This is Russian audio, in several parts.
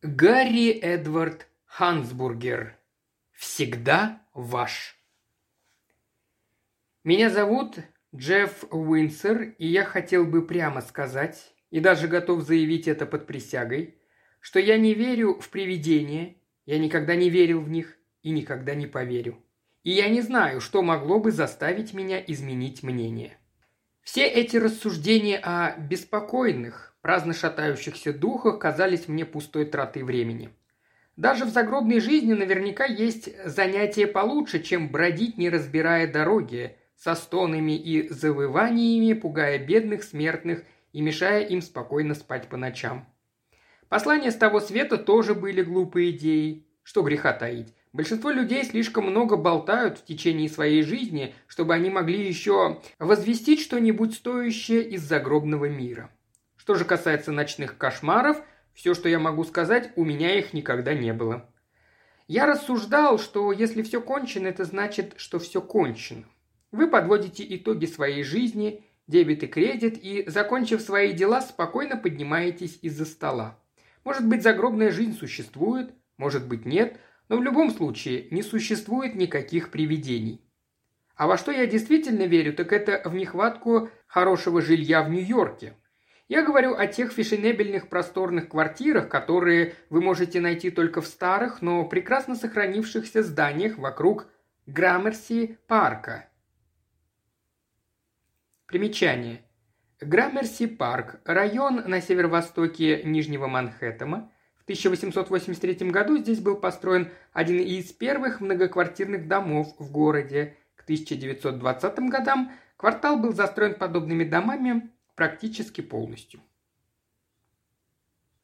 Гарри Эдвард Хансбургер. Всегда ваш. Меня зовут Джефф Уинсер, и я хотел бы прямо сказать, и даже готов заявить это под присягой, что я не верю в привидения, я никогда не верил в них и никогда не поверю. И я не знаю, что могло бы заставить меня изменить мнение. Все эти рассуждения о беспокойных, праздно шатающихся духах казались мне пустой тратой времени. Даже в загробной жизни наверняка есть занятие получше, чем бродить, не разбирая дороги, со стонами и завываниями, пугая бедных смертных и мешая им спокойно спать по ночам. Послания с того света тоже были глупые идеи. Что греха таить. Большинство людей слишком много болтают в течение своей жизни, чтобы они могли еще возвестить что-нибудь стоящее из загробного мира. Что же касается ночных кошмаров, все, что я могу сказать, у меня их никогда не было. Я рассуждал, что если все кончено, это значит, что все кончено. Вы подводите итоги своей жизни, дебет и кредит, и, закончив свои дела, спокойно поднимаетесь из-за стола. Может быть, загробная жизнь существует, может быть, нет, но в любом случае не существует никаких привидений. А во что я действительно верю, так это в нехватку хорошего жилья в Нью-Йорке – я говорю о тех фешенебельных просторных квартирах, которые вы можете найти только в старых, но прекрасно сохранившихся зданиях вокруг Граммерси парка. Примечание. Граммерси парк – район на северо-востоке Нижнего Манхэттена. В 1883 году здесь был построен один из первых многоквартирных домов в городе. К 1920 годам квартал был застроен подобными домами, практически полностью.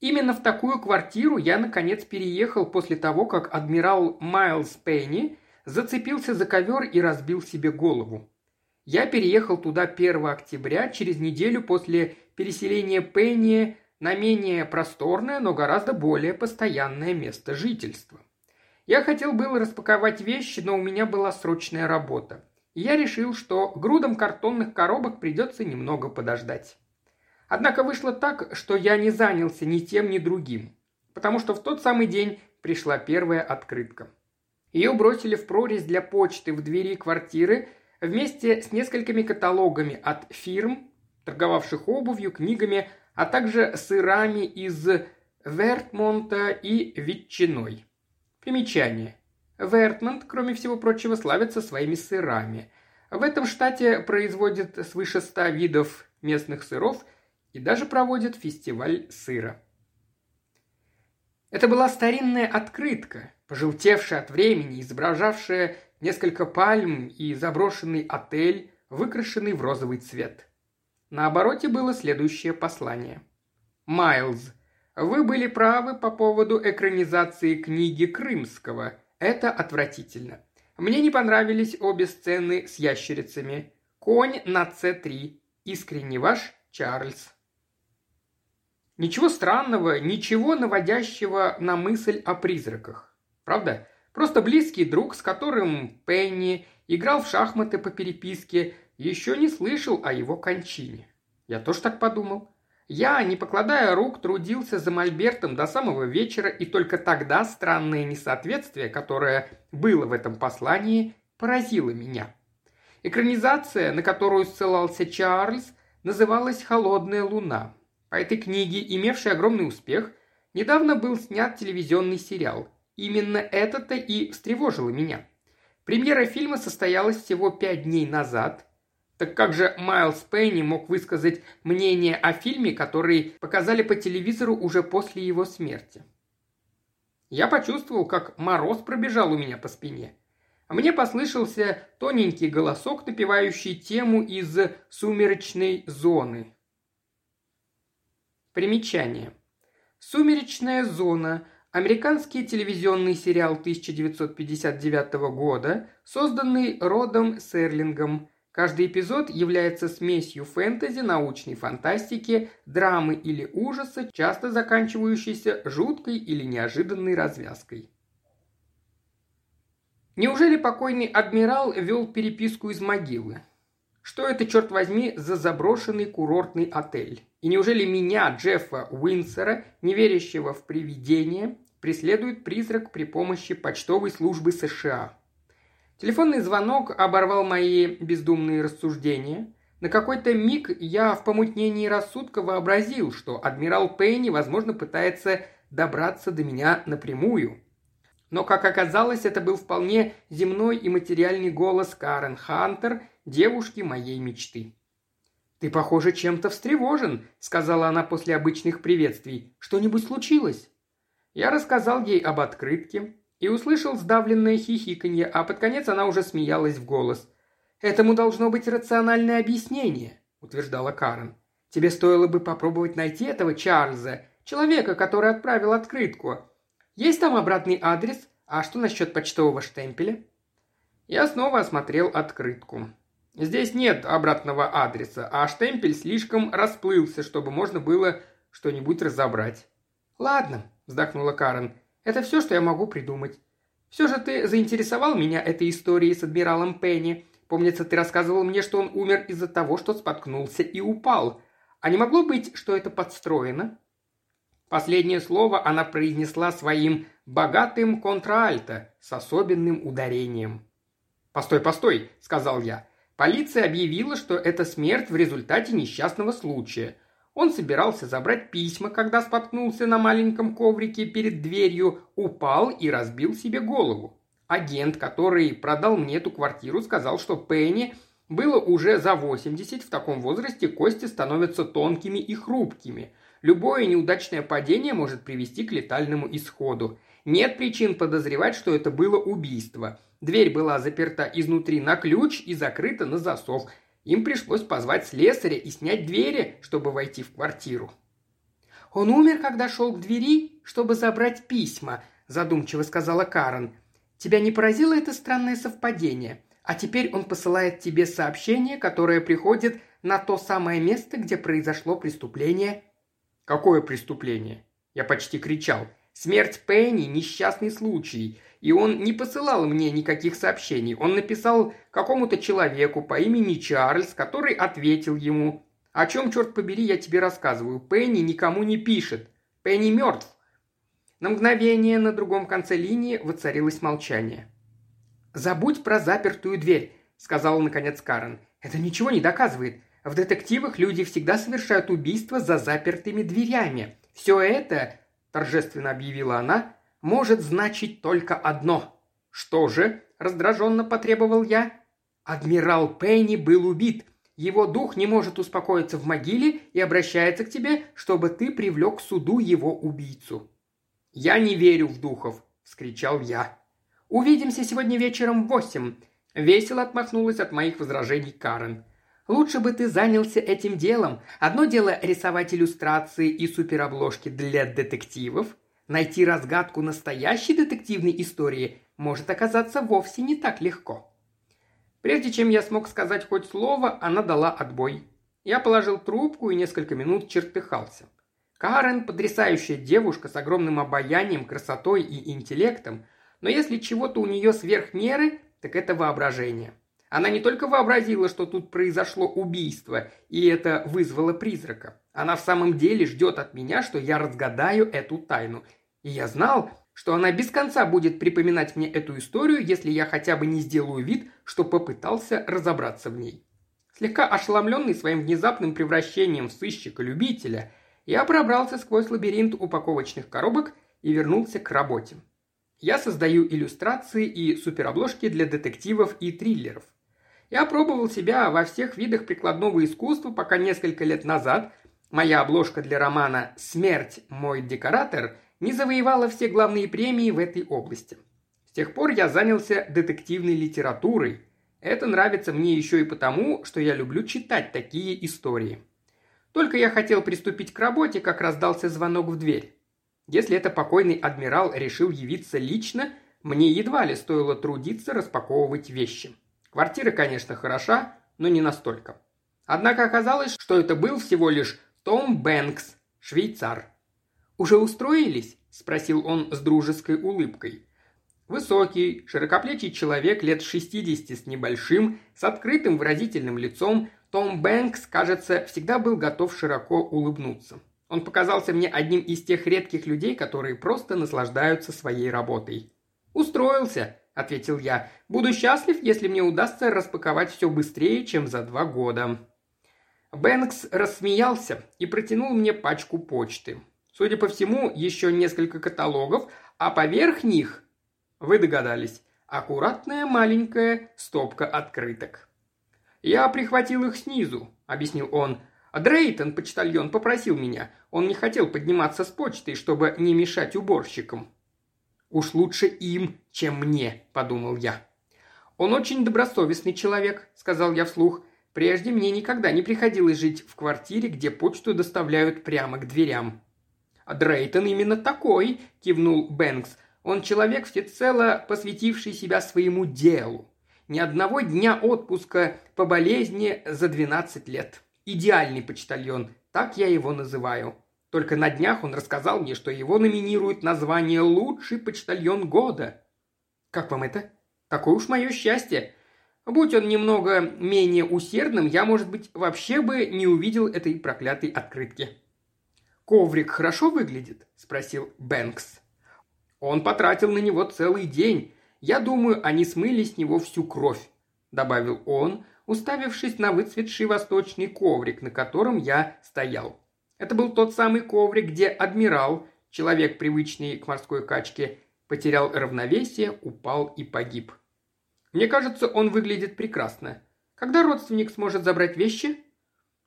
Именно в такую квартиру я, наконец, переехал после того, как адмирал Майлз Пенни зацепился за ковер и разбил себе голову. Я переехал туда 1 октября, через неделю после переселения Пенни на менее просторное, но гораздо более постоянное место жительства. Я хотел было распаковать вещи, но у меня была срочная работа и я решил, что грудам картонных коробок придется немного подождать. Однако вышло так, что я не занялся ни тем, ни другим, потому что в тот самый день пришла первая открытка. Ее бросили в прорезь для почты в двери квартиры вместе с несколькими каталогами от фирм, торговавших обувью, книгами, а также сырами из Вертмонта и ветчиной. Примечание. Вертмонт, кроме всего прочего, славится своими сырами. В этом штате производят свыше ста видов местных сыров и даже проводят фестиваль сыра. Это была старинная открытка, пожелтевшая от времени, изображавшая несколько пальм и заброшенный отель, выкрашенный в розовый цвет. На обороте было следующее послание. «Майлз, вы были правы по поводу экранизации книги Крымского – это отвратительно. Мне не понравились обе сцены с ящерицами. Конь на С3. Искренне ваш Чарльз. Ничего странного, ничего наводящего на мысль о призраках. Правда? Просто близкий друг, с которым Пенни играл в шахматы по переписке, еще не слышал о его кончине. Я тоже так подумал. Я, не покладая рук, трудился за мольбертом до самого вечера, и только тогда странное несоответствие, которое было в этом послании, поразило меня. Экранизация, на которую ссылался Чарльз, называлась «Холодная луна». По этой книге, имевшей огромный успех, недавно был снят телевизионный сериал. Именно это-то и встревожило меня. Премьера фильма состоялась всего пять дней назад – так как же Майлз Пенни мог высказать мнение о фильме, который показали по телевизору уже после его смерти? Я почувствовал, как мороз пробежал у меня по спине. А мне послышался тоненький голосок, напевающий тему из «Сумеречной зоны». Примечание. «Сумеречная зона» – американский телевизионный сериал 1959 года, созданный Родом Серлингом – Каждый эпизод является смесью фэнтези, научной фантастики, драмы или ужаса, часто заканчивающейся жуткой или неожиданной развязкой. Неужели покойный адмирал вел переписку из могилы? Что это, черт возьми, за заброшенный курортный отель? И неужели меня, Джеффа Уинсера, не верящего в привидения, преследует призрак при помощи почтовой службы США? Телефонный звонок оборвал мои бездумные рассуждения. На какой-то миг я в помутнении рассудка вообразил, что адмирал Пейни, возможно, пытается добраться до меня напрямую. Но, как оказалось, это был вполне земной и материальный голос Карен Хантер – девушки моей мечты. «Ты, похоже, чем-то встревожен», — сказала она после обычных приветствий. «Что-нибудь случилось?» Я рассказал ей об открытке и услышал сдавленное хихиканье, а под конец она уже смеялась в голос. «Этому должно быть рациональное объяснение», — утверждала Карен. «Тебе стоило бы попробовать найти этого Чарльза, человека, который отправил открытку. Есть там обратный адрес? А что насчет почтового штемпеля?» Я снова осмотрел открытку. Здесь нет обратного адреса, а штемпель слишком расплылся, чтобы можно было что-нибудь разобрать. «Ладно», – вздохнула Карен, – «это все, что я могу придумать. Все же ты заинтересовал меня этой историей с адмиралом Пенни. Помнится, ты рассказывал мне, что он умер из-за того, что споткнулся и упал. А не могло быть, что это подстроено?» Последнее слово она произнесла своим богатым контраальто с особенным ударением. «Постой, постой», – сказал я. Полиция объявила, что это смерть в результате несчастного случая. Он собирался забрать письма, когда споткнулся на маленьком коврике перед дверью, упал и разбил себе голову. Агент, который продал мне эту квартиру, сказал, что Пенни было уже за 80, в таком возрасте кости становятся тонкими и хрупкими. Любое неудачное падение может привести к летальному исходу. Нет причин подозревать, что это было убийство. Дверь была заперта изнутри на ключ и закрыта на засов. Им пришлось позвать слесаря и снять двери, чтобы войти в квартиру. «Он умер, когда шел к двери, чтобы забрать письма», – задумчиво сказала Карен. «Тебя не поразило это странное совпадение? А теперь он посылает тебе сообщение, которое приходит на то самое место, где произошло преступление». «Какое преступление?» Я почти кричал. «Смерть Пенни – несчастный случай и он не посылал мне никаких сообщений. Он написал какому-то человеку по имени Чарльз, который ответил ему. О чем, черт побери, я тебе рассказываю. Пенни никому не пишет. Пенни мертв. На мгновение на другом конце линии воцарилось молчание. «Забудь про запертую дверь», — сказала наконец Карен. «Это ничего не доказывает. В детективах люди всегда совершают убийства за запертыми дверями. Все это, торжественно объявила она, может значить только одно. Что же? раздраженно потребовал я. Адмирал Пенни был убит. Его дух не может успокоиться в могиле и обращается к тебе, чтобы ты привлек к суду его убийцу. «Я не верю в духов!» – вскричал я. «Увидимся сегодня вечером в восемь!» – весело отмахнулась от моих возражений Карен. «Лучше бы ты занялся этим делом. Одно дело рисовать иллюстрации и суперобложки для детективов, Найти разгадку настоящей детективной истории может оказаться вовсе не так легко. Прежде чем я смог сказать хоть слово, она дала отбой. Я положил трубку и несколько минут чертыхался. Карен – потрясающая девушка с огромным обаянием, красотой и интеллектом, но если чего-то у нее сверх меры, так это воображение. Она не только вообразила, что тут произошло убийство, и это вызвало призрака. Она в самом деле ждет от меня, что я разгадаю эту тайну. И я знал, что она без конца будет припоминать мне эту историю, если я хотя бы не сделаю вид, что попытался разобраться в ней. Слегка ошеломленный своим внезапным превращением в сыщика-любителя, я пробрался сквозь лабиринт упаковочных коробок и вернулся к работе. Я создаю иллюстрации и суперобложки для детективов и триллеров. Я пробовал себя во всех видах прикладного искусства, пока несколько лет назад – Моя обложка для романа «Смерть. Мой декоратор» не завоевала все главные премии в этой области. С тех пор я занялся детективной литературой. Это нравится мне еще и потому, что я люблю читать такие истории. Только я хотел приступить к работе, как раздался звонок в дверь. Если это покойный адмирал решил явиться лично, мне едва ли стоило трудиться распаковывать вещи. Квартира, конечно, хороша, но не настолько. Однако оказалось, что это был всего лишь том Бэнкс, швейцар. «Уже устроились?» – спросил он с дружеской улыбкой. Высокий, широкоплечий человек лет 60 с небольшим, с открытым выразительным лицом, том Бэнкс, кажется, всегда был готов широко улыбнуться. Он показался мне одним из тех редких людей, которые просто наслаждаются своей работой. «Устроился», – ответил я. «Буду счастлив, если мне удастся распаковать все быстрее, чем за два года». Бэнкс рассмеялся и протянул мне пачку почты. Судя по всему, еще несколько каталогов, а поверх них вы догадались. Аккуратная маленькая стопка открыток. «Я прихватил их снизу», — объяснил он. «Дрейтон, почтальон, попросил меня. Он не хотел подниматься с почтой, чтобы не мешать уборщикам». «Уж лучше им, чем мне», — подумал я. «Он очень добросовестный человек», — сказал я вслух. «Прежде мне никогда не приходилось жить в квартире, где почту доставляют прямо к дверям». «Дрейтон именно такой», — кивнул Бэнкс. Он человек, всецело посвятивший себя своему делу. Ни одного дня отпуска по болезни за 12 лет. Идеальный почтальон, так я его называю. Только на днях он рассказал мне, что его номинируют на звание «Лучший почтальон года». Как вам это? Такое уж мое счастье. Будь он немного менее усердным, я, может быть, вообще бы не увидел этой проклятой открытки. «Коврик хорошо выглядит?» – спросил Бэнкс. Он потратил на него целый день. Я думаю, они смыли с него всю кровь», – добавил он, уставившись на выцветший восточный коврик, на котором я стоял. Это был тот самый коврик, где адмирал, человек, привычный к морской качке, потерял равновесие, упал и погиб. Мне кажется, он выглядит прекрасно. Когда родственник сможет забрать вещи?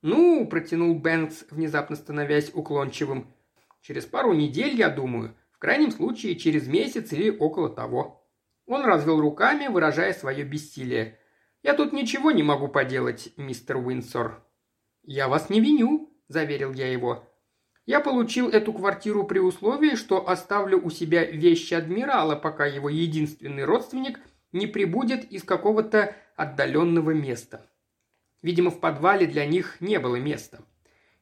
Ну, протянул Бэнкс, внезапно становясь уклончивым. Через пару недель, я думаю. В крайнем случае, через месяц или около того. Он развел руками, выражая свое бессилие. «Я тут ничего не могу поделать, мистер Уинсор». «Я вас не виню», – заверил я его. «Я получил эту квартиру при условии, что оставлю у себя вещи адмирала, пока его единственный родственник не прибудет из какого-то отдаленного места. Видимо, в подвале для них не было места.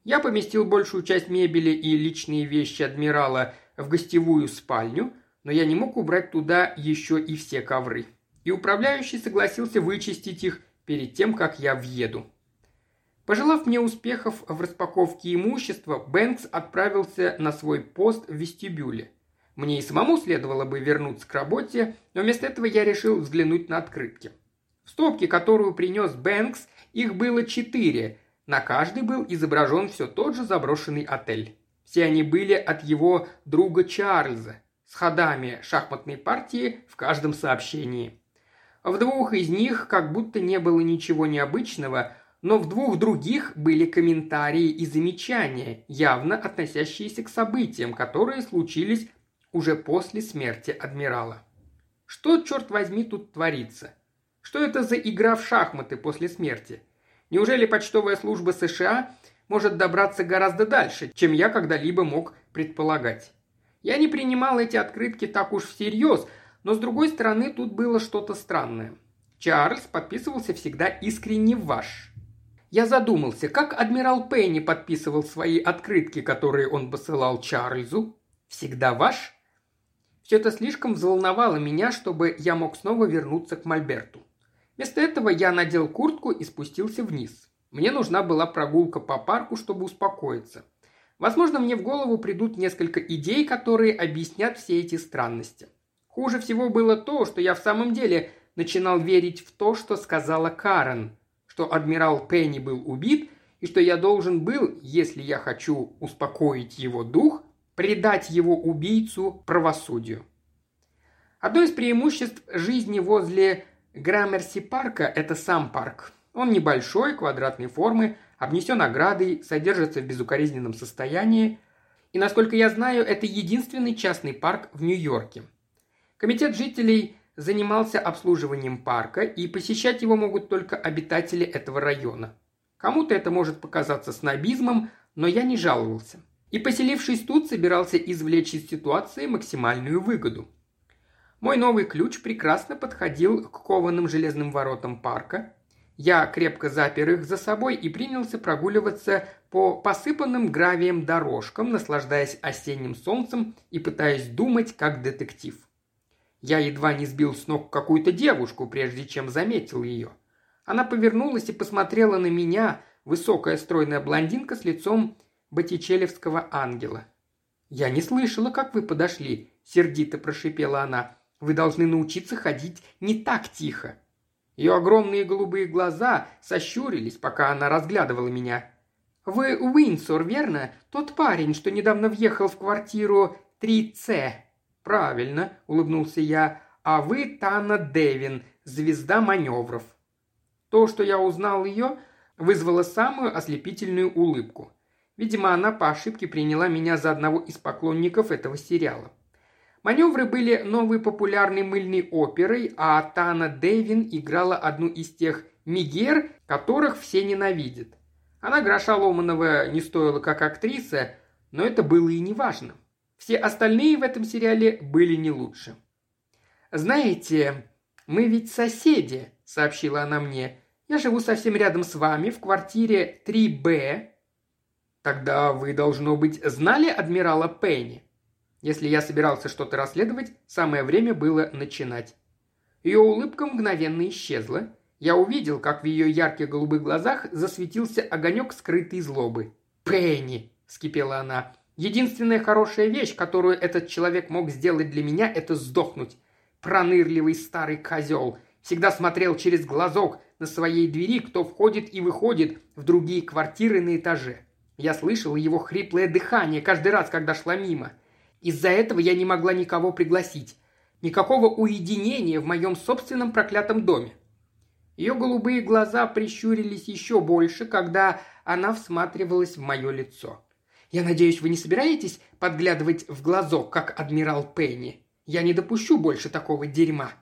Я поместил большую часть мебели и личные вещи адмирала – в гостевую спальню, но я не мог убрать туда еще и все ковры. И управляющий согласился вычистить их перед тем, как я въеду. Пожелав мне успехов в распаковке имущества, Бэнкс отправился на свой пост в вестибюле. Мне и самому следовало бы вернуться к работе, но вместо этого я решил взглянуть на открытки. В стопке, которую принес Бэнкс, их было четыре. На каждой был изображен все тот же заброшенный отель. Все они были от его друга Чарльза, с ходами шахматной партии в каждом сообщении. В двух из них как будто не было ничего необычного, но в двух других были комментарии и замечания, явно относящиеся к событиям, которые случились уже после смерти адмирала. Что, черт возьми, тут творится? Что это за игра в шахматы после смерти? Неужели почтовая служба США может добраться гораздо дальше, чем я когда-либо мог предполагать. Я не принимал эти открытки так уж всерьез, но с другой стороны тут было что-то странное. Чарльз подписывался всегда искренне ваш. Я задумался, как адмирал Пенни подписывал свои открытки, которые он посылал Чарльзу. Всегда ваш? Все это слишком взволновало меня, чтобы я мог снова вернуться к Мольберту. Вместо этого я надел куртку и спустился вниз. Мне нужна была прогулка по парку, чтобы успокоиться. Возможно, мне в голову придут несколько идей, которые объяснят все эти странности. Хуже всего было то, что я в самом деле начинал верить в то, что сказала Карен, что адмирал Пенни был убит, и что я должен был, если я хочу успокоить его дух, предать его убийцу правосудию. Одно из преимуществ жизни возле Граммерси парка – это сам парк. Он небольшой, квадратной формы, обнесен оградой, содержится в безукоризненном состоянии. И, насколько я знаю, это единственный частный парк в Нью-Йорке. Комитет жителей занимался обслуживанием парка, и посещать его могут только обитатели этого района. Кому-то это может показаться снобизмом, но я не жаловался. И, поселившись тут, собирался извлечь из ситуации максимальную выгоду. Мой новый ключ прекрасно подходил к кованым железным воротам парка, я крепко запер их за собой и принялся прогуливаться по посыпанным гравием дорожкам, наслаждаясь осенним солнцем и пытаясь думать как детектив. Я едва не сбил с ног какую-то девушку, прежде чем заметил ее. Она повернулась и посмотрела на меня, высокая стройная блондинка с лицом боттичелевского ангела. «Я не слышала, как вы подошли», – сердито прошипела она. «Вы должны научиться ходить не так тихо». Ее огромные голубые глаза сощурились, пока она разглядывала меня. «Вы Уинсор, верно? Тот парень, что недавно въехал в квартиру 3С». «Правильно», – улыбнулся я. «А вы Тана Девин, звезда маневров». То, что я узнал ее, вызвало самую ослепительную улыбку. Видимо, она по ошибке приняла меня за одного из поклонников этого сериала. Маневры были новой популярной мыльной оперой, а Тана Дэвин играла одну из тех мигер, которых все ненавидят. Она гроша ломаного не стоила как актриса, но это было и не важно. Все остальные в этом сериале были не лучше. «Знаете, мы ведь соседи», — сообщила она мне. «Я живу совсем рядом с вами, в квартире 3Б». «Тогда вы, должно быть, знали адмирала Пенни?» Если я собирался что-то расследовать, самое время было начинать. Ее улыбка мгновенно исчезла. Я увидел, как в ее ярких голубых глазах засветился огонек скрытой злобы. «Пенни!» – вскипела она. «Единственная хорошая вещь, которую этот человек мог сделать для меня, это сдохнуть. Пронырливый старый козел. Всегда смотрел через глазок на своей двери, кто входит и выходит в другие квартиры на этаже. Я слышал его хриплое дыхание каждый раз, когда шла мимо – из-за этого я не могла никого пригласить. Никакого уединения в моем собственном проклятом доме. Ее голубые глаза прищурились еще больше, когда она всматривалась в мое лицо. «Я надеюсь, вы не собираетесь подглядывать в глазок, как адмирал Пенни? Я не допущу больше такого дерьма».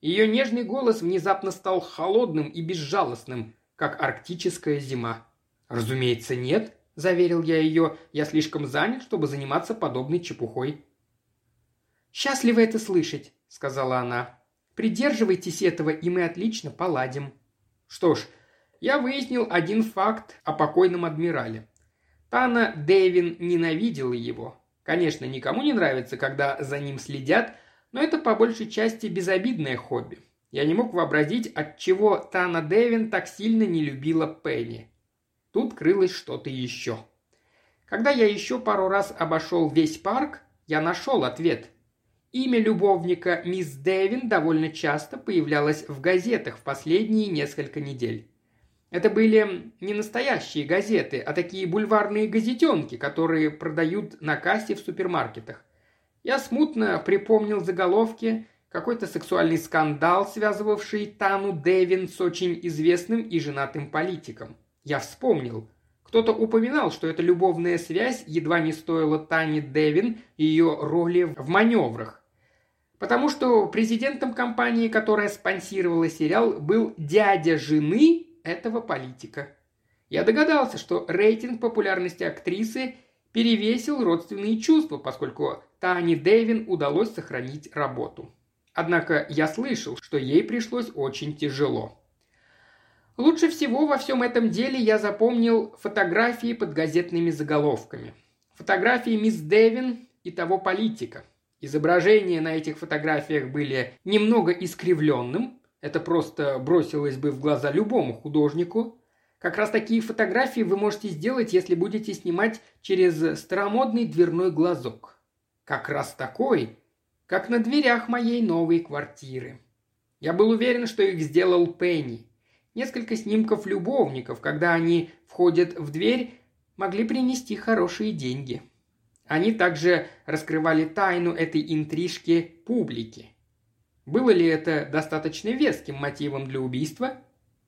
Ее нежный голос внезапно стал холодным и безжалостным, как арктическая зима. «Разумеется, нет», – заверил я ее, – «я слишком занят, чтобы заниматься подобной чепухой». «Счастливо это слышать», – сказала она. «Придерживайтесь этого, и мы отлично поладим». Что ж, я выяснил один факт о покойном адмирале. Тана Дэвин ненавидела его. Конечно, никому не нравится, когда за ним следят, но это по большей части безобидное хобби. Я не мог вообразить, от чего Тана Дэвин так сильно не любила Пенни. Тут крылось что-то еще. Когда я еще пару раз обошел весь парк, я нашел ответ. Имя любовника мисс Дэвин довольно часто появлялось в газетах в последние несколько недель. Это были не настоящие газеты, а такие бульварные газетенки, которые продают на кассе в супермаркетах. Я смутно припомнил заголовки, какой-то сексуальный скандал, связывавший Тану Дэвин с очень известным и женатым политиком – я вспомнил. Кто-то упоминал, что эта любовная связь едва не стоила Тане Девин ее роли в маневрах. Потому что президентом компании, которая спонсировала сериал, был дядя жены этого политика. Я догадался, что рейтинг популярности актрисы перевесил родственные чувства, поскольку Тане Дэвин удалось сохранить работу. Однако я слышал, что ей пришлось очень тяжело. Лучше всего во всем этом деле я запомнил фотографии под газетными заголовками. Фотографии мисс Дэвин и того политика. Изображения на этих фотографиях были немного искривленным, это просто бросилось бы в глаза любому художнику. Как раз такие фотографии вы можете сделать, если будете снимать через старомодный дверной глазок. Как раз такой, как на дверях моей новой квартиры. Я был уверен, что их сделал Пенни. Несколько снимков любовников, когда они входят в дверь, могли принести хорошие деньги. Они также раскрывали тайну этой интрижки публике. Было ли это достаточно веским мотивом для убийства?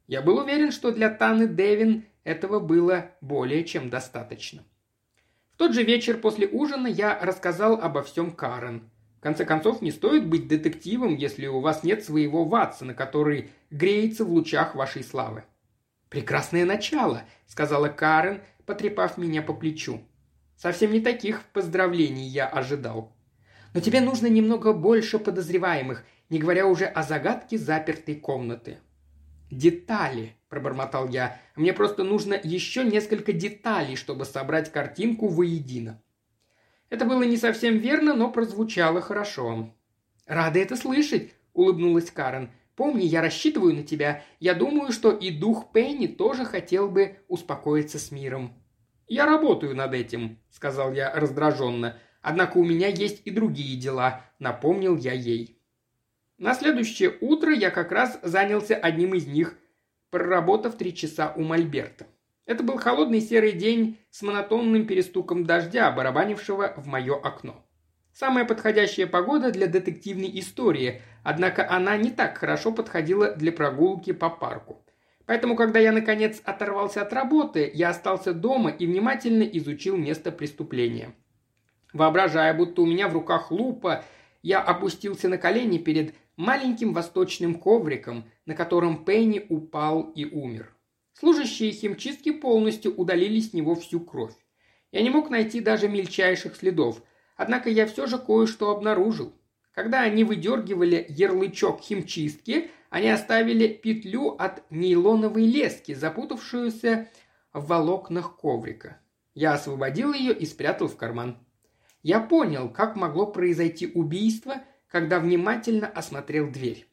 Я был уверен, что для Таны Девин этого было более чем достаточно. В тот же вечер после ужина я рассказал обо всем Карен. В конце концов, не стоит быть детективом, если у вас нет своего Ватсона, который греется в лучах вашей славы. «Прекрасное начало», — сказала Карен, потрепав меня по плечу. Совсем не таких поздравлений я ожидал. Но тебе нужно немного больше подозреваемых, не говоря уже о загадке запертой комнаты. «Детали», – пробормотал я. «Мне просто нужно еще несколько деталей, чтобы собрать картинку воедино». Это было не совсем верно, но прозвучало хорошо. «Рада это слышать», – улыбнулась Карен. «Помни, я рассчитываю на тебя. Я думаю, что и дух Пенни тоже хотел бы успокоиться с миром». «Я работаю над этим», – сказал я раздраженно. «Однако у меня есть и другие дела», – напомнил я ей. На следующее утро я как раз занялся одним из них, проработав три часа у Мольберта. Это был холодный серый день с монотонным перестуком дождя, барабанившего в мое окно. Самая подходящая погода для детективной истории, однако она не так хорошо подходила для прогулки по парку. Поэтому, когда я, наконец, оторвался от работы, я остался дома и внимательно изучил место преступления. Воображая, будто у меня в руках лупа, я опустился на колени перед маленьким восточным ковриком, на котором Пенни упал и умер. Служащие химчистки полностью удалили с него всю кровь. Я не мог найти даже мельчайших следов, однако я все же кое-что обнаружил. Когда они выдергивали ярлычок химчистки, они оставили петлю от нейлоновой лески, запутавшуюся в волокнах коврика. Я освободил ее и спрятал в карман. Я понял, как могло произойти убийство, когда внимательно осмотрел дверь.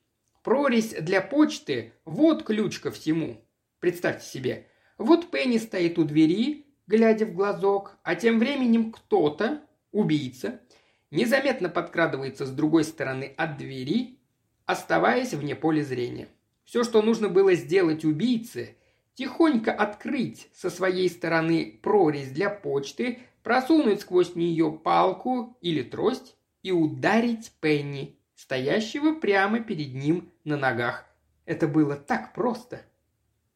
Прорезь для почты – вот ключ ко всему. Представьте себе, вот Пенни стоит у двери, глядя в глазок, а тем временем кто-то, убийца, незаметно подкрадывается с другой стороны от двери, оставаясь вне поля зрения. Все, что нужно было сделать убийце, тихонько открыть со своей стороны прорезь для почты, просунуть сквозь нее палку или трость и ударить Пенни, стоящего прямо перед ним на ногах. Это было так просто –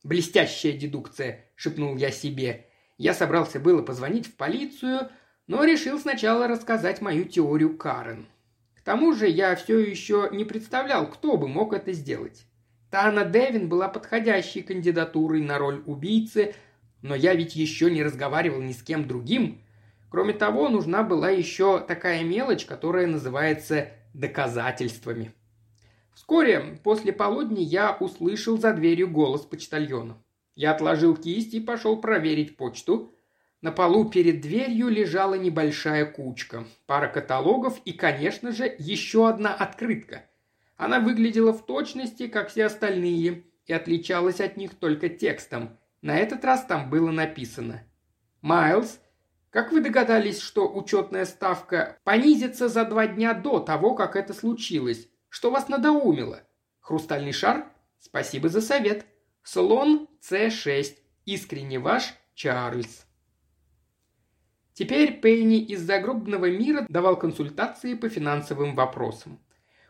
«Блестящая дедукция», – шепнул я себе. Я собрался было позвонить в полицию, но решил сначала рассказать мою теорию Карен. К тому же я все еще не представлял, кто бы мог это сделать. Тана Девин была подходящей кандидатурой на роль убийцы, но я ведь еще не разговаривал ни с кем другим. Кроме того, нужна была еще такая мелочь, которая называется доказательствами. Вскоре после полудня я услышал за дверью голос почтальона. Я отложил кисть и пошел проверить почту. На полу перед дверью лежала небольшая кучка, пара каталогов и, конечно же, еще одна открытка. Она выглядела в точности, как все остальные, и отличалась от них только текстом. На этот раз там было написано «Майлз, как вы догадались, что учетная ставка понизится за два дня до того, как это случилось? Что вас надоумило? Хрустальный шар? Спасибо за совет. Слон С6. Искренне ваш Чарльз. Теперь Пейни из загробного мира давал консультации по финансовым вопросам.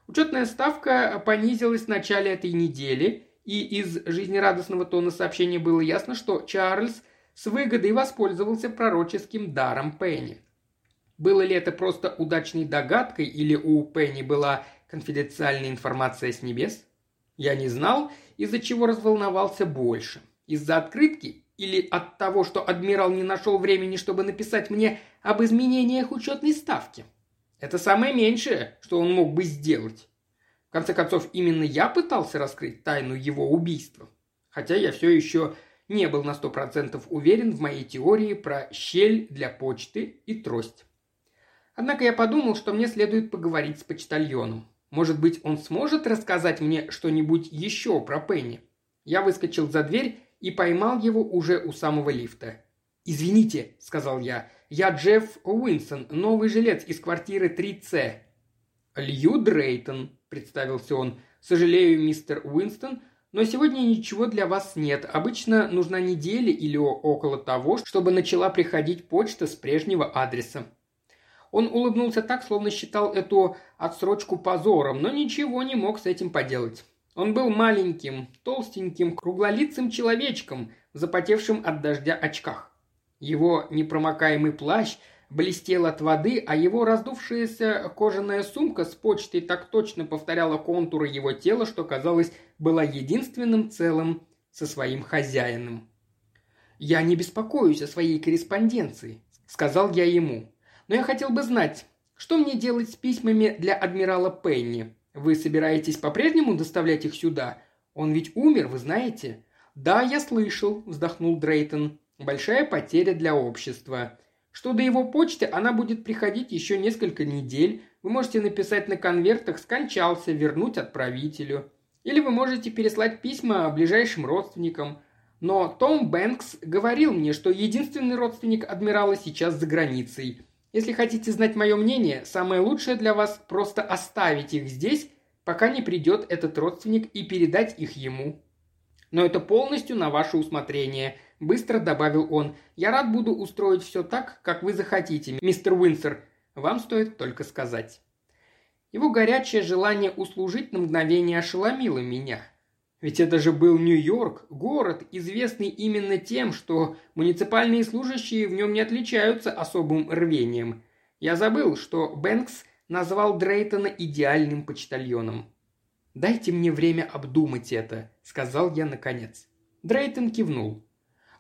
Учетная ставка понизилась в начале этой недели, и из жизнерадостного тона сообщения было ясно, что Чарльз с выгодой воспользовался пророческим даром Пенни. Было ли это просто удачной догадкой, или у Пенни была конфиденциальная информация с небес? Я не знал, из-за чего разволновался больше. Из-за открытки или от того, что адмирал не нашел времени, чтобы написать мне об изменениях учетной ставки? Это самое меньшее, что он мог бы сделать. В конце концов, именно я пытался раскрыть тайну его убийства. Хотя я все еще не был на сто процентов уверен в моей теории про щель для почты и трость. Однако я подумал, что мне следует поговорить с почтальоном. Может быть, он сможет рассказать мне что-нибудь еще про Пенни? Я выскочил за дверь и поймал его уже у самого лифта. «Извините», — сказал я, — «я Джефф Уинсон, новый жилец из квартиры 3С». «Лью Дрейтон», — представился он. «Сожалею, мистер Уинстон, но сегодня ничего для вас нет. Обычно нужна неделя или около того, чтобы начала приходить почта с прежнего адреса. Он улыбнулся так, словно считал эту отсрочку позором, но ничего не мог с этим поделать. Он был маленьким, толстеньким, круглолицым человечком, запотевшим от дождя очках. Его непромокаемый плащ блестел от воды, а его раздувшаяся кожаная сумка с почтой так точно повторяла контуры его тела, что, казалось, была единственным целым со своим хозяином. «Я не беспокоюсь о своей корреспонденции», — сказал я ему. Но я хотел бы знать, что мне делать с письмами для адмирала Пенни? Вы собираетесь по-прежнему доставлять их сюда? Он ведь умер, вы знаете?» «Да, я слышал», – вздохнул Дрейтон. «Большая потеря для общества. Что до его почты, она будет приходить еще несколько недель, вы можете написать на конвертах «скончался», вернуть отправителю. Или вы можете переслать письма ближайшим родственникам. Но Том Бэнкс говорил мне, что единственный родственник адмирала сейчас за границей. Если хотите знать мое мнение, самое лучшее для вас – просто оставить их здесь, пока не придет этот родственник и передать их ему. Но это полностью на ваше усмотрение –– быстро добавил он. «Я рад буду устроить все так, как вы захотите, мистер Уинсер. Вам стоит только сказать». Его горячее желание услужить на мгновение ошеломило меня. Ведь это же был Нью-Йорк, город, известный именно тем, что муниципальные служащие в нем не отличаются особым рвением. Я забыл, что Бэнкс назвал Дрейтона идеальным почтальоном. «Дайте мне время обдумать это», — сказал я наконец. Дрейтон кивнул.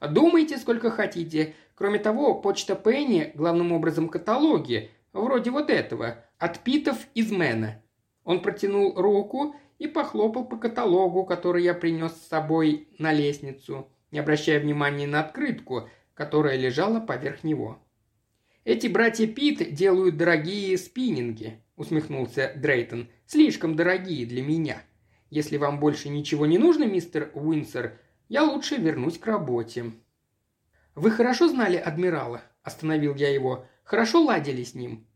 Думайте сколько хотите. Кроме того, почта Пенни, главным образом каталоги, вроде вот этого, от Питов из Мэна. Он протянул руку и похлопал по каталогу, который я принес с собой на лестницу, не обращая внимания на открытку, которая лежала поверх него. «Эти братья Пит делают дорогие спиннинги», — усмехнулся Дрейтон. «Слишком дорогие для меня. Если вам больше ничего не нужно, мистер Уинсер, я лучше вернусь к работе». «Вы хорошо знали адмирала?» – остановил я его. «Хорошо ладили с ним?»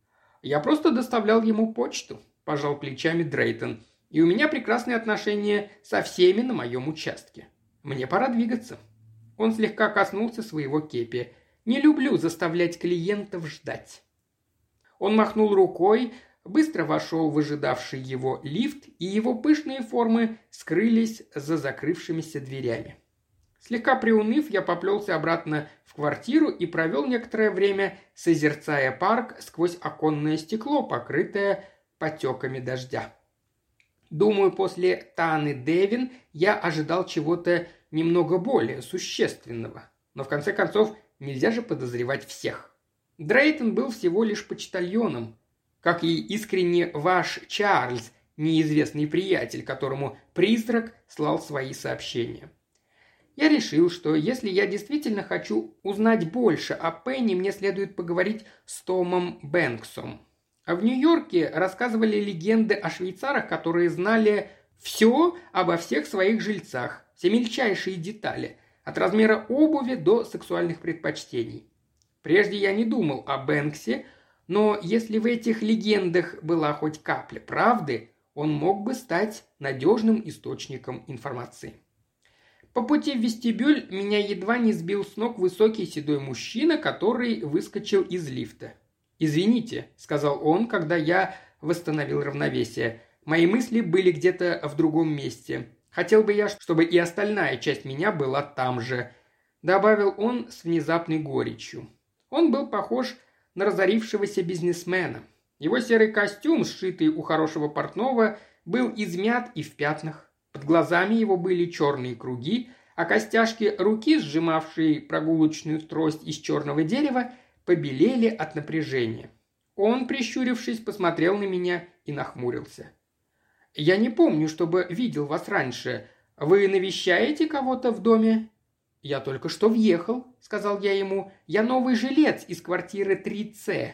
«Я просто доставлял ему почту», – пожал плечами Дрейтон. «И у меня прекрасные отношения со всеми на моем участке. Мне пора двигаться». Он слегка коснулся своего кепи. «Не люблю заставлять клиентов ждать». Он махнул рукой, быстро вошел в ожидавший его лифт, и его пышные формы скрылись за закрывшимися дверями. Слегка приуныв, я поплелся обратно в квартиру и провел некоторое время, созерцая парк сквозь оконное стекло, покрытое потеками дождя. Думаю, после Таны Девин я ожидал чего-то немного более существенного. Но в конце концов, нельзя же подозревать всех. Дрейтон был всего лишь почтальоном, как и искренне ваш Чарльз, неизвестный приятель, которому призрак слал свои сообщения. Я решил, что если я действительно хочу узнать больше о Пенни, мне следует поговорить с Томом Бэнксом. А в Нью-Йорке рассказывали легенды о швейцарах, которые знали все обо всех своих жильцах, все мельчайшие детали, от размера обуви до сексуальных предпочтений. Прежде я не думал о Бэнксе, но если в этих легендах была хоть капля правды, он мог бы стать надежным источником информации. По пути в вестибюль меня едва не сбил с ног высокий седой мужчина, который выскочил из лифта. «Извините», — сказал он, когда я восстановил равновесие. «Мои мысли были где-то в другом месте. Хотел бы я, чтобы и остальная часть меня была там же», — добавил он с внезапной горечью. Он был похож на разорившегося бизнесмена. Его серый костюм, сшитый у хорошего портного, был измят и в пятнах. Под глазами его были черные круги, а костяшки руки, сжимавшие прогулочную трость из черного дерева, побелели от напряжения. Он, прищурившись, посмотрел на меня и нахмурился. «Я не помню, чтобы видел вас раньше. Вы навещаете кого-то в доме?» «Я только что въехал», — сказал я ему. «Я новый жилец из квартиры 3С».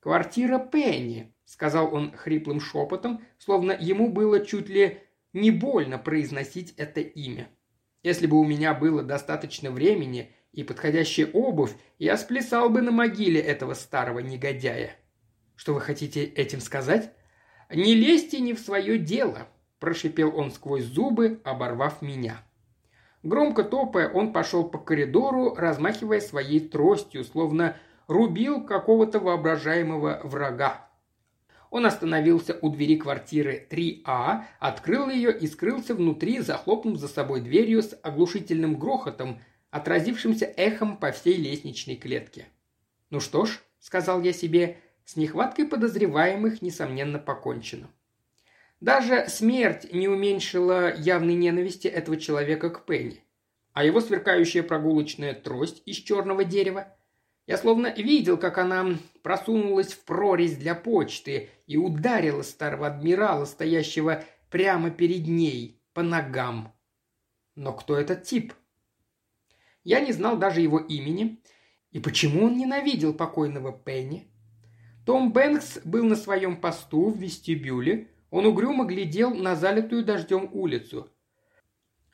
«Квартира Пенни», — сказал он хриплым шепотом, словно ему было чуть ли не больно произносить это имя. Если бы у меня было достаточно времени и подходящая обувь, я сплясал бы на могиле этого старого негодяя. Что вы хотите этим сказать? Не лезьте не в свое дело, прошипел он сквозь зубы, оборвав меня. Громко топая, он пошел по коридору, размахивая своей тростью, словно рубил какого-то воображаемого врага. Он остановился у двери квартиры 3А, открыл ее и скрылся внутри, захлопнув за собой дверью с оглушительным грохотом, отразившимся эхом по всей лестничной клетке. «Ну что ж», — сказал я себе, — «с нехваткой подозреваемых, несомненно, покончено». Даже смерть не уменьшила явной ненависти этого человека к Пенни. А его сверкающая прогулочная трость из черного дерева – я словно видел, как она просунулась в прорезь для почты и ударила старого адмирала, стоящего прямо перед ней, по ногам. Но кто этот тип? Я не знал даже его имени. И почему он ненавидел покойного Пенни? Том Бэнкс был на своем посту в вестибюле. Он угрюмо глядел на залитую дождем улицу.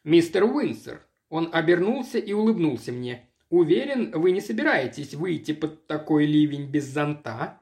«Мистер Уинсер!» Он обернулся и улыбнулся мне. «Уверен, вы не собираетесь выйти под такой ливень без зонта?»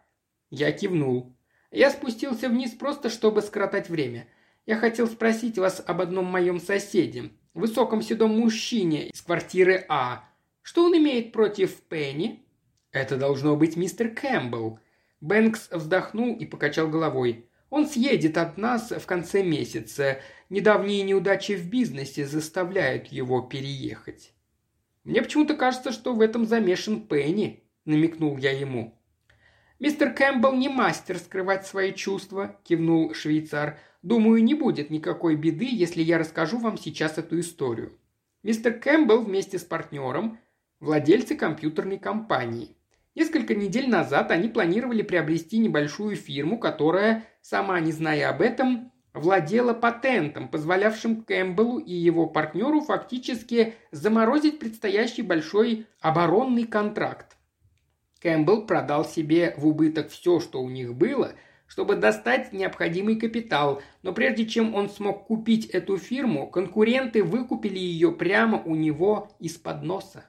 Я кивнул. Я спустился вниз просто, чтобы скоротать время. Я хотел спросить вас об одном моем соседе, высоком седом мужчине из квартиры А. Что он имеет против Пенни?» «Это должно быть мистер Кэмпбелл». Бэнкс вздохнул и покачал головой. «Он съедет от нас в конце месяца. Недавние неудачи в бизнесе заставляют его переехать». «Мне почему-то кажется, что в этом замешан Пенни», – намекнул я ему. «Мистер Кэмпбелл не мастер скрывать свои чувства», – кивнул швейцар. «Думаю, не будет никакой беды, если я расскажу вам сейчас эту историю. Мистер Кэмпбелл вместе с партнером – владельцы компьютерной компании. Несколько недель назад они планировали приобрести небольшую фирму, которая, сама не зная об этом, владела патентом, позволявшим Кэмпбеллу и его партнеру фактически заморозить предстоящий большой оборонный контракт. Кэмпбелл продал себе в убыток все, что у них было, чтобы достать необходимый капитал, но прежде чем он смог купить эту фирму, конкуренты выкупили ее прямо у него из-под носа.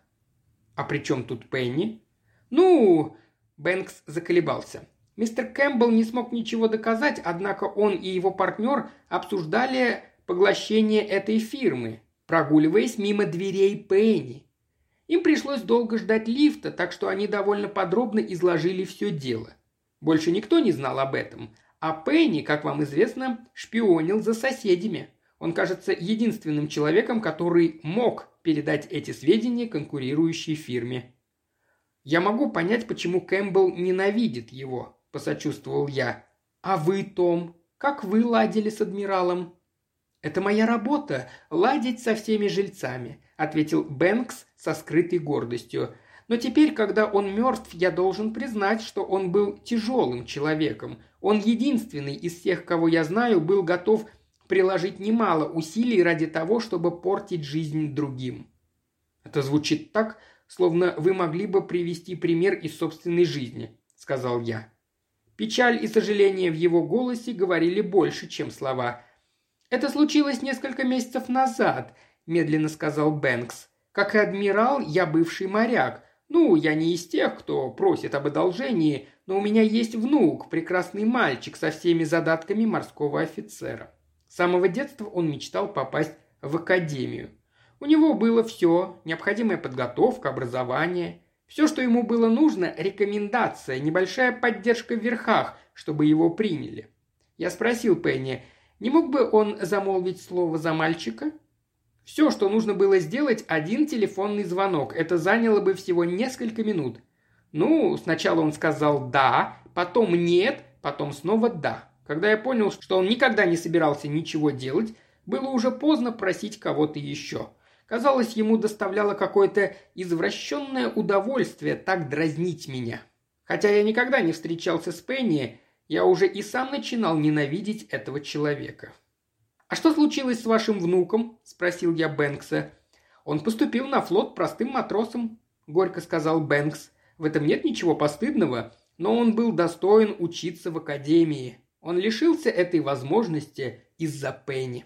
А при чем тут Пенни? Ну, Бэнкс заколебался. Мистер Кэмпбелл не смог ничего доказать, однако он и его партнер обсуждали поглощение этой фирмы, прогуливаясь мимо дверей Пенни. Им пришлось долго ждать лифта, так что они довольно подробно изложили все дело. Больше никто не знал об этом, а Пенни, как вам известно, шпионил за соседями. Он кажется единственным человеком, который мог передать эти сведения конкурирующей фирме. «Я могу понять, почему Кэмпбелл ненавидит его», – посочувствовал я. «А вы, Том, как вы ладили с адмиралом?» «Это моя работа – ладить со всеми жильцами ответил Бэнкс со скрытой гордостью. Но теперь, когда он мертв, я должен признать, что он был тяжелым человеком. Он единственный из всех, кого я знаю, был готов приложить немало усилий ради того, чтобы портить жизнь другим. Это звучит так, словно вы могли бы привести пример из собственной жизни, сказал я. Печаль и сожаление в его голосе говорили больше, чем слова. Это случилось несколько месяцев назад, медленно сказал Бэнкс. «Как и адмирал, я бывший моряк. Ну, я не из тех, кто просит об одолжении, но у меня есть внук, прекрасный мальчик со всеми задатками морского офицера. С самого детства он мечтал попасть в академию. У него было все, необходимая подготовка, образование. Все, что ему было нужно – рекомендация, небольшая поддержка в верхах, чтобы его приняли. Я спросил Пенни, не мог бы он замолвить слово за мальчика? Все, что нужно было сделать, один телефонный звонок. Это заняло бы всего несколько минут. Ну, сначала он сказал «да», потом «нет», потом снова «да». Когда я понял, что он никогда не собирался ничего делать, было уже поздно просить кого-то еще. Казалось, ему доставляло какое-то извращенное удовольствие так дразнить меня. Хотя я никогда не встречался с Пенни, я уже и сам начинал ненавидеть этого человека. «А что случилось с вашим внуком?» – спросил я Бэнкса. «Он поступил на флот простым матросом», – горько сказал Бэнкс. «В этом нет ничего постыдного, но он был достоин учиться в академии. Он лишился этой возможности из-за Пенни».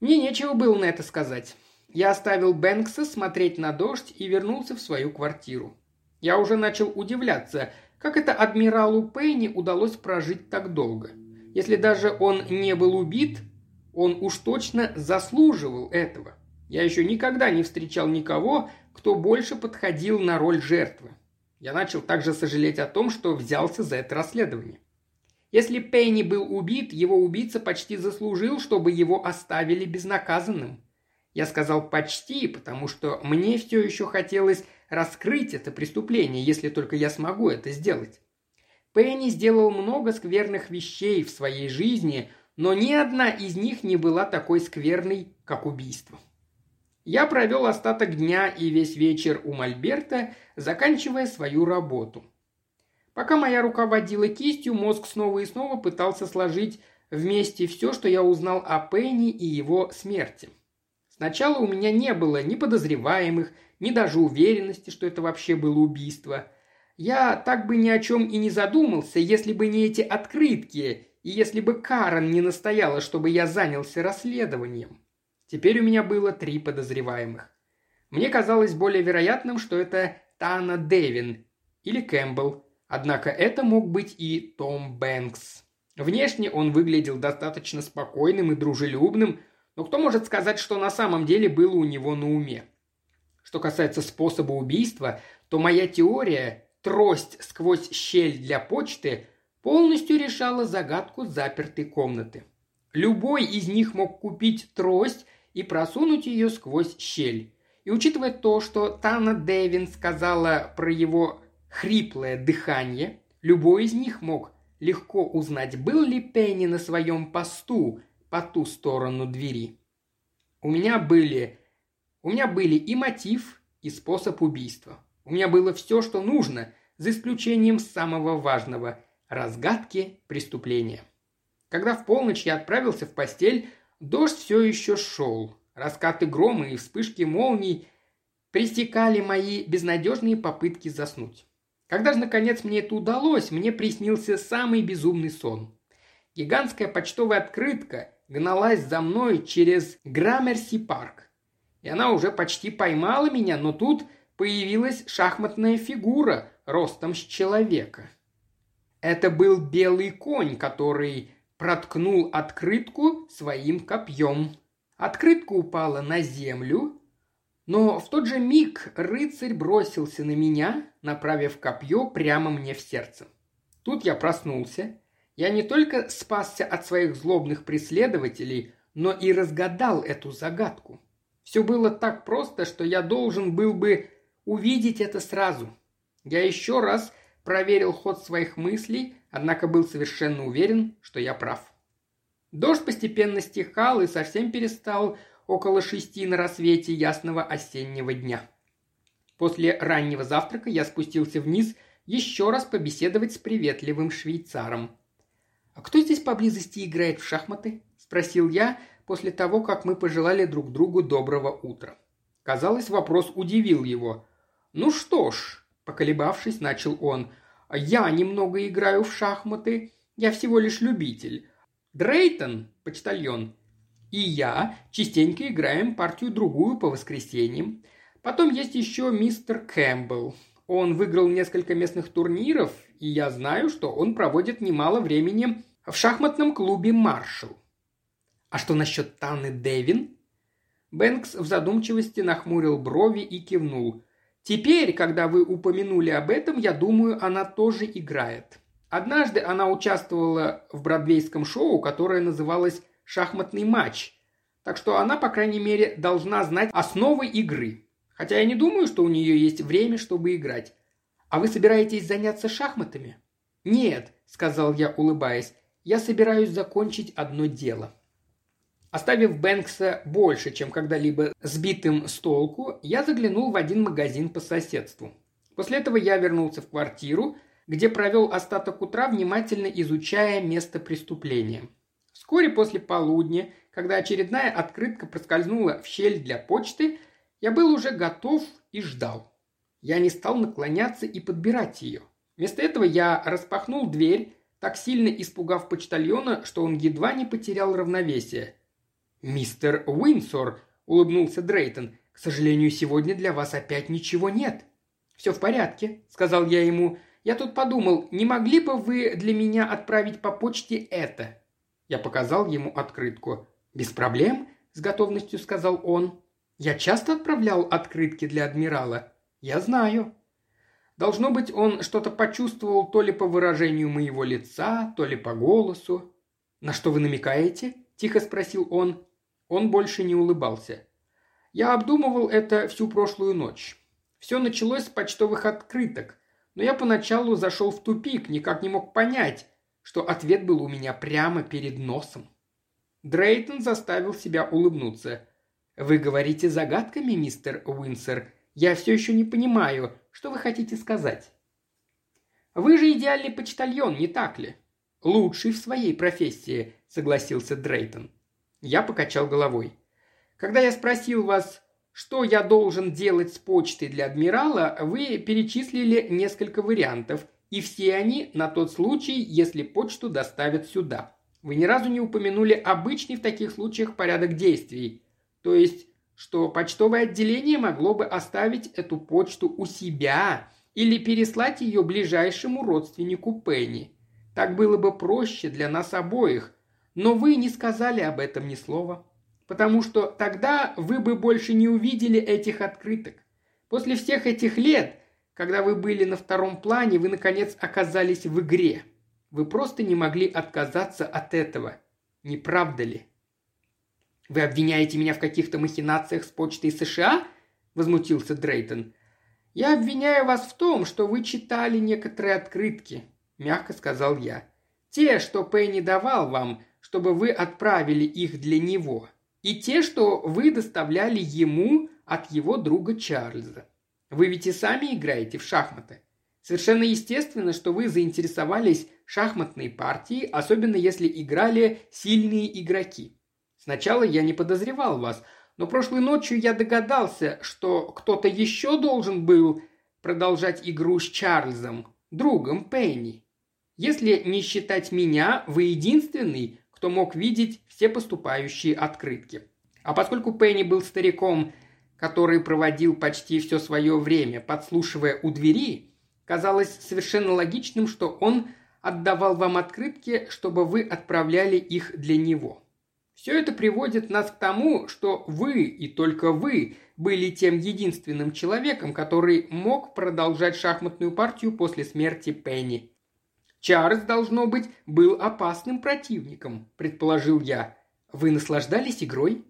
Мне нечего было на это сказать. Я оставил Бэнкса смотреть на дождь и вернулся в свою квартиру. Я уже начал удивляться, как это адмиралу Пенни удалось прожить так долго – если даже он не был убит, он уж точно заслуживал этого. Я еще никогда не встречал никого, кто больше подходил на роль жертвы. Я начал также сожалеть о том, что взялся за это расследование. Если Пенни был убит, его убийца почти заслужил, чтобы его оставили безнаказанным. Я сказал «почти», потому что мне все еще хотелось раскрыть это преступление, если только я смогу это сделать. Пенни сделал много скверных вещей в своей жизни, но ни одна из них не была такой скверной, как убийство. Я провел остаток дня и весь вечер у Мольберта, заканчивая свою работу. Пока моя рука водила кистью, мозг снова и снова пытался сложить вместе все, что я узнал о Пенни и его смерти. Сначала у меня не было ни подозреваемых, ни даже уверенности, что это вообще было убийство – я так бы ни о чем и не задумался, если бы не эти открытки, и если бы Карен не настояла, чтобы я занялся расследованием. Теперь у меня было три подозреваемых. Мне казалось более вероятным, что это Тана Дэвин или Кэмпбелл, однако это мог быть и Том Бэнкс. Внешне он выглядел достаточно спокойным и дружелюбным, но кто может сказать, что на самом деле было у него на уме? Что касается способа убийства, то моя теория «трость сквозь щель для почты» полностью решала загадку запертой комнаты. Любой из них мог купить трость и просунуть ее сквозь щель. И учитывая то, что Тана Дэвин сказала про его хриплое дыхание, любой из них мог легко узнать, был ли Пенни на своем посту по ту сторону двери. У меня были... У меня были и мотив, и способ убийства. У меня было все, что нужно, за исключением самого важного – разгадки преступления. Когда в полночь я отправился в постель, дождь все еще шел. Раскаты грома и вспышки молний пресекали мои безнадежные попытки заснуть. Когда же, наконец, мне это удалось, мне приснился самый безумный сон. Гигантская почтовая открытка гналась за мной через Граммерси-парк. И она уже почти поймала меня, но тут появилась шахматная фигура ростом с человека. Это был белый конь, который проткнул открытку своим копьем. Открытка упала на землю, но в тот же миг рыцарь бросился на меня, направив копье прямо мне в сердце. Тут я проснулся. Я не только спасся от своих злобных преследователей, но и разгадал эту загадку. Все было так просто, что я должен был бы увидеть это сразу. Я еще раз проверил ход своих мыслей, однако был совершенно уверен, что я прав. Дождь постепенно стихал и совсем перестал около шести на рассвете ясного осеннего дня. После раннего завтрака я спустился вниз еще раз побеседовать с приветливым швейцаром. «А кто здесь поблизости играет в шахматы?» – спросил я после того, как мы пожелали друг другу доброго утра. Казалось, вопрос удивил его. «Ну что ж», – поколебавшись, начал он, – «я немного играю в шахматы, я всего лишь любитель, Дрейтон, почтальон, и я частенько играем партию-другую по воскресеньям. Потом есть еще мистер Кэмпбелл. Он выиграл несколько местных турниров, и я знаю, что он проводит немало времени в шахматном клубе «Маршалл». А что насчет Таны Дэвин? Бэнкс в задумчивости нахмурил брови и кивнул. Теперь, когда вы упомянули об этом, я думаю, она тоже играет. Однажды она участвовала в бродвейском шоу, которое называлось «Шахматный матч», так что она, по крайней мере, должна знать основы игры. Хотя я не думаю, что у нее есть время, чтобы играть. А вы собираетесь заняться шахматами? Нет, сказал я, улыбаясь. Я собираюсь закончить одно дело. Оставив Бэнкса больше, чем когда-либо сбитым с толку, я заглянул в один магазин по соседству. После этого я вернулся в квартиру где провел остаток утра, внимательно изучая место преступления. Вскоре после полудня, когда очередная открытка проскользнула в щель для почты, я был уже готов и ждал. Я не стал наклоняться и подбирать ее. Вместо этого я распахнул дверь, так сильно испугав почтальона, что он едва не потерял равновесие. «Мистер Уинсор», — улыбнулся Дрейтон, — «к сожалению, сегодня для вас опять ничего нет». «Все в порядке», — сказал я ему. Я тут подумал, не могли бы вы для меня отправить по почте это?» Я показал ему открытку. «Без проблем», – с готовностью сказал он. «Я часто отправлял открытки для адмирала. Я знаю». Должно быть, он что-то почувствовал то ли по выражению моего лица, то ли по голосу. «На что вы намекаете?» – тихо спросил он. Он больше не улыбался. Я обдумывал это всю прошлую ночь. Все началось с почтовых открыток – но я поначалу зашел в тупик, никак не мог понять, что ответ был у меня прямо перед носом. Дрейтон заставил себя улыбнуться. «Вы говорите загадками, мистер Уинсер? Я все еще не понимаю, что вы хотите сказать?» «Вы же идеальный почтальон, не так ли?» «Лучший в своей профессии», — согласился Дрейтон. Я покачал головой. «Когда я спросил вас, что я должен делать с почтой для адмирала, вы перечислили несколько вариантов, и все они на тот случай, если почту доставят сюда. Вы ни разу не упомянули обычный в таких случаях порядок действий, то есть, что почтовое отделение могло бы оставить эту почту у себя или переслать ее ближайшему родственнику Пенни. Так было бы проще для нас обоих, но вы не сказали об этом ни слова потому что тогда вы бы больше не увидели этих открыток. После всех этих лет, когда вы были на втором плане, вы, наконец, оказались в игре. Вы просто не могли отказаться от этого. Не правда ли? «Вы обвиняете меня в каких-то махинациях с почтой США?» – возмутился Дрейтон. «Я обвиняю вас в том, что вы читали некоторые открытки», – мягко сказал я. «Те, что Пенни давал вам, чтобы вы отправили их для него и те, что вы доставляли ему от его друга Чарльза. Вы ведь и сами играете в шахматы. Совершенно естественно, что вы заинтересовались шахматной партией, особенно если играли сильные игроки. Сначала я не подозревал вас, но прошлой ночью я догадался, что кто-то еще должен был продолжать игру с Чарльзом, другом Пенни. Если не считать меня, вы единственный, кто мог видеть все поступающие открытки. А поскольку Пенни был стариком, который проводил почти все свое время, подслушивая у двери, казалось совершенно логичным, что он отдавал вам открытки, чтобы вы отправляли их для него. Все это приводит нас к тому, что вы и только вы были тем единственным человеком, который мог продолжать шахматную партию после смерти Пенни. Чарльз, должно быть, был опасным противником, предположил я. Вы наслаждались игрой?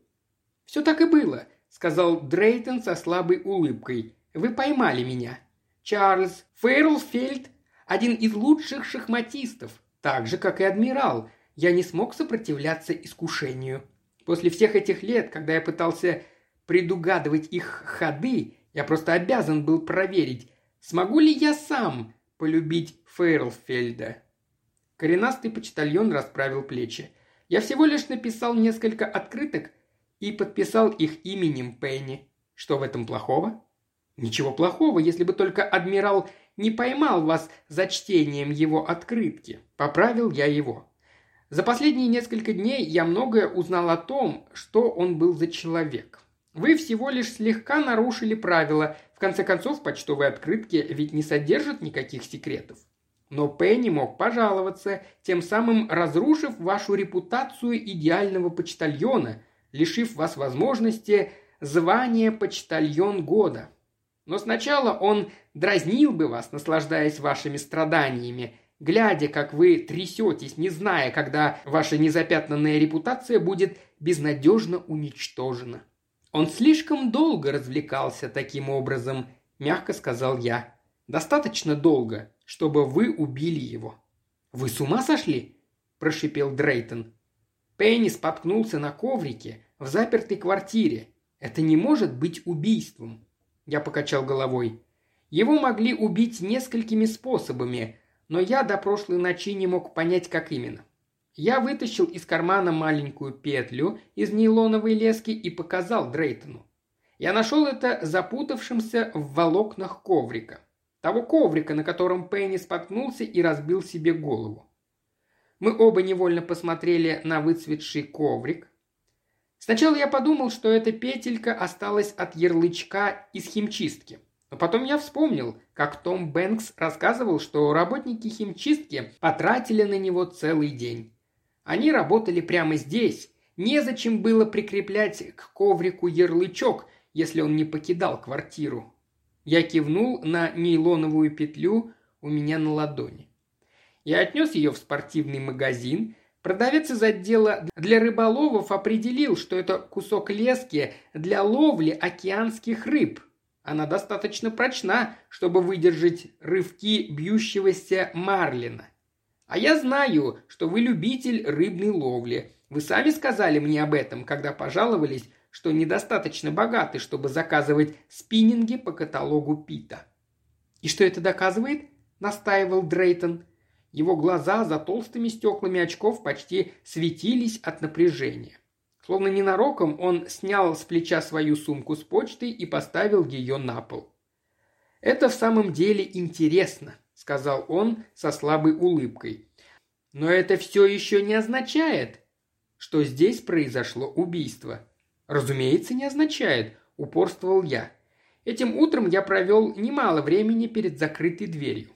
Все так и было, сказал Дрейтон со слабой улыбкой. Вы поймали меня. Чарльз Фейрлфельд – один из лучших шахматистов, так же, как и адмирал. Я не смог сопротивляться искушению. После всех этих лет, когда я пытался предугадывать их ходы, я просто обязан был проверить, смогу ли я сам полюбить Фейрлфельда. Коренастый почтальон расправил плечи. Я всего лишь написал несколько открыток и подписал их именем Пенни. Что в этом плохого? Ничего плохого, если бы только адмирал не поймал вас за чтением его открытки. Поправил я его. За последние несколько дней я многое узнал о том, что он был за человек. Вы всего лишь слегка нарушили правила. В конце концов, почтовые открытки ведь не содержат никаких секретов. Но Пенни мог пожаловаться, тем самым разрушив вашу репутацию идеального почтальона, лишив вас возможности звания почтальон года. Но сначала он дразнил бы вас, наслаждаясь вашими страданиями, глядя, как вы трясетесь, не зная, когда ваша незапятнанная репутация будет безнадежно уничтожена. Он слишком долго развлекался таким образом, мягко сказал я. Достаточно долго, чтобы вы убили его». «Вы с ума сошли?» – прошипел Дрейтон. Пенни споткнулся на коврике в запертой квартире. Это не может быть убийством. Я покачал головой. Его могли убить несколькими способами, но я до прошлой ночи не мог понять, как именно. Я вытащил из кармана маленькую петлю из нейлоновой лески и показал Дрейтону. Я нашел это запутавшимся в волокнах коврика. Того коврика, на котором Пенни споткнулся и разбил себе голову. Мы оба невольно посмотрели на выцветший коврик. Сначала я подумал, что эта петелька осталась от ярлычка из химчистки. Но потом я вспомнил, как Том Бэнкс рассказывал, что работники химчистки потратили на него целый день. Они работали прямо здесь. Незачем было прикреплять к коврику ярлычок, если он не покидал квартиру. Я кивнул на нейлоновую петлю у меня на ладони. Я отнес ее в спортивный магазин. Продавец из отдела для рыболовов определил, что это кусок лески для ловли океанских рыб. Она достаточно прочна, чтобы выдержать рывки бьющегося марлина. А я знаю, что вы любитель рыбной ловли. Вы сами сказали мне об этом, когда пожаловались, что недостаточно богаты, чтобы заказывать спиннинги по каталогу Пита. «И что это доказывает?» – настаивал Дрейтон. Его глаза за толстыми стеклами очков почти светились от напряжения. Словно ненароком он снял с плеча свою сумку с почтой и поставил ее на пол. «Это в самом деле интересно», – сказал он со слабой улыбкой. «Но это все еще не означает, что здесь произошло убийство». «Разумеется, не означает», – упорствовал я. Этим утром я провел немало времени перед закрытой дверью.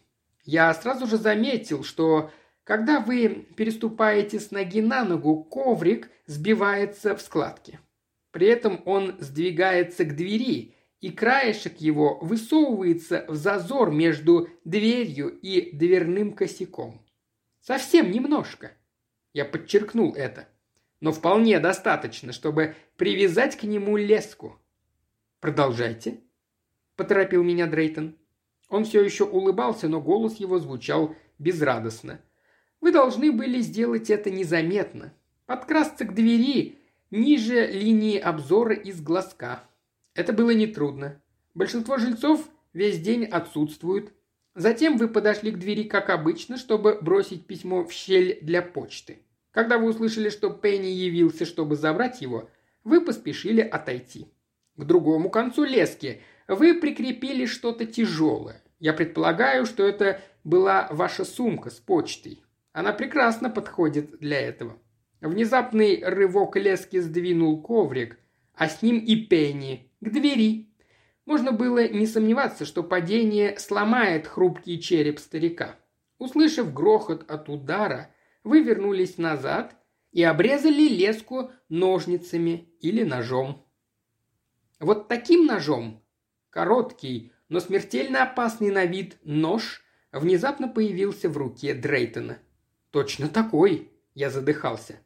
Я сразу же заметил, что когда вы переступаете с ноги на ногу, коврик сбивается в складки. При этом он сдвигается к двери, и краешек его высовывается в зазор между дверью и дверным косяком. Совсем немножко. Я подчеркнул это. Но вполне достаточно, чтобы привязать к нему леску. «Продолжайте», – поторопил меня Дрейтон. Он все еще улыбался, но голос его звучал безрадостно – вы должны были сделать это незаметно. Подкрасться к двери ниже линии обзора из глазка. Это было нетрудно. Большинство жильцов весь день отсутствуют. Затем вы подошли к двери, как обычно, чтобы бросить письмо в щель для почты. Когда вы услышали, что Пенни явился, чтобы забрать его, вы поспешили отойти. К другому концу лески вы прикрепили что-то тяжелое. Я предполагаю, что это была ваша сумка с почтой. Она прекрасно подходит для этого. Внезапный рывок лески сдвинул коврик, а с ним и Пенни к двери. Можно было не сомневаться, что падение сломает хрупкий череп старика. Услышав грохот от удара, вы вернулись назад и обрезали леску ножницами или ножом. Вот таким ножом, короткий, но смертельно опасный на вид нож, внезапно появился в руке Дрейтона – «Точно такой!» – я задыхался.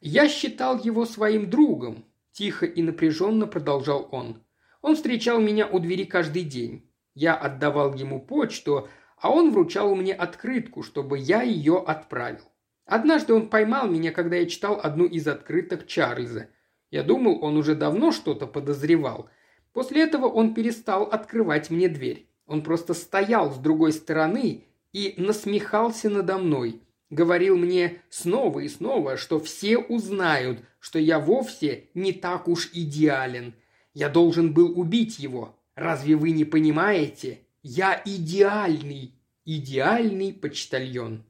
«Я считал его своим другом», – тихо и напряженно продолжал он. «Он встречал меня у двери каждый день. Я отдавал ему почту, а он вручал мне открытку, чтобы я ее отправил. Однажды он поймал меня, когда я читал одну из открыток Чарльза. Я думал, он уже давно что-то подозревал. После этого он перестал открывать мне дверь. Он просто стоял с другой стороны и насмехался надо мной говорил мне снова и снова, что все узнают, что я вовсе не так уж идеален. Я должен был убить его. Разве вы не понимаете? Я идеальный, идеальный почтальон.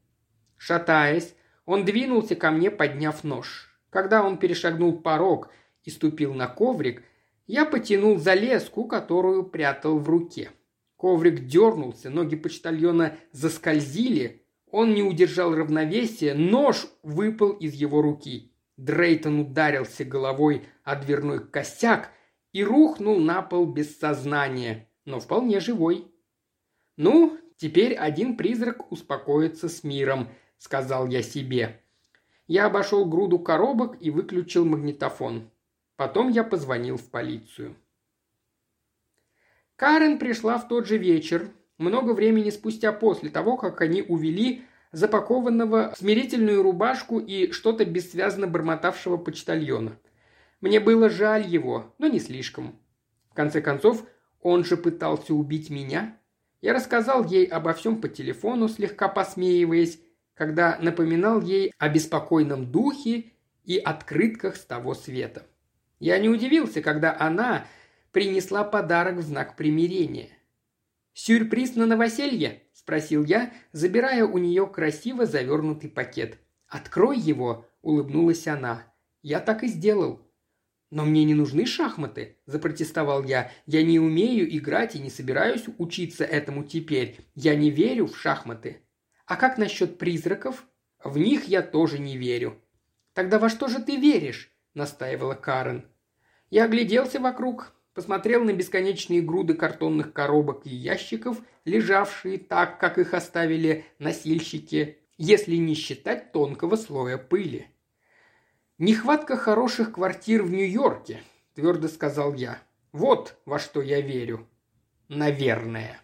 Шатаясь, он двинулся ко мне, подняв нож. Когда он перешагнул порог и ступил на коврик, я потянул за леску, которую прятал в руке. Коврик дернулся, ноги почтальона заскользили, он не удержал равновесия, нож выпал из его руки. Дрейтон ударился головой о дверной косяк и рухнул на пол без сознания, но вполне живой. «Ну, теперь один призрак успокоится с миром», — сказал я себе. Я обошел груду коробок и выключил магнитофон. Потом я позвонил в полицию. Карен пришла в тот же вечер, много времени спустя после того, как они увели запакованного смирительную рубашку и что-то бессвязно бормотавшего почтальона. Мне было жаль его, но не слишком. В конце концов, он же пытался убить меня. Я рассказал ей обо всем по телефону, слегка посмеиваясь, когда напоминал ей о беспокойном духе и открытках с того света. Я не удивился, когда она принесла подарок в знак примирения. «Сюрприз на новоселье?» – спросил я, забирая у нее красиво завернутый пакет. «Открой его!» – улыбнулась она. «Я так и сделал». «Но мне не нужны шахматы», – запротестовал я. «Я не умею играть и не собираюсь учиться этому теперь. Я не верю в шахматы». «А как насчет призраков?» «В них я тоже не верю». «Тогда во что же ты веришь?» – настаивала Карен. Я огляделся вокруг, посмотрел на бесконечные груды картонных коробок и ящиков, лежавшие так, как их оставили носильщики, если не считать тонкого слоя пыли. «Нехватка хороших квартир в Нью-Йорке», – твердо сказал я. «Вот во что я верю». «Наверное».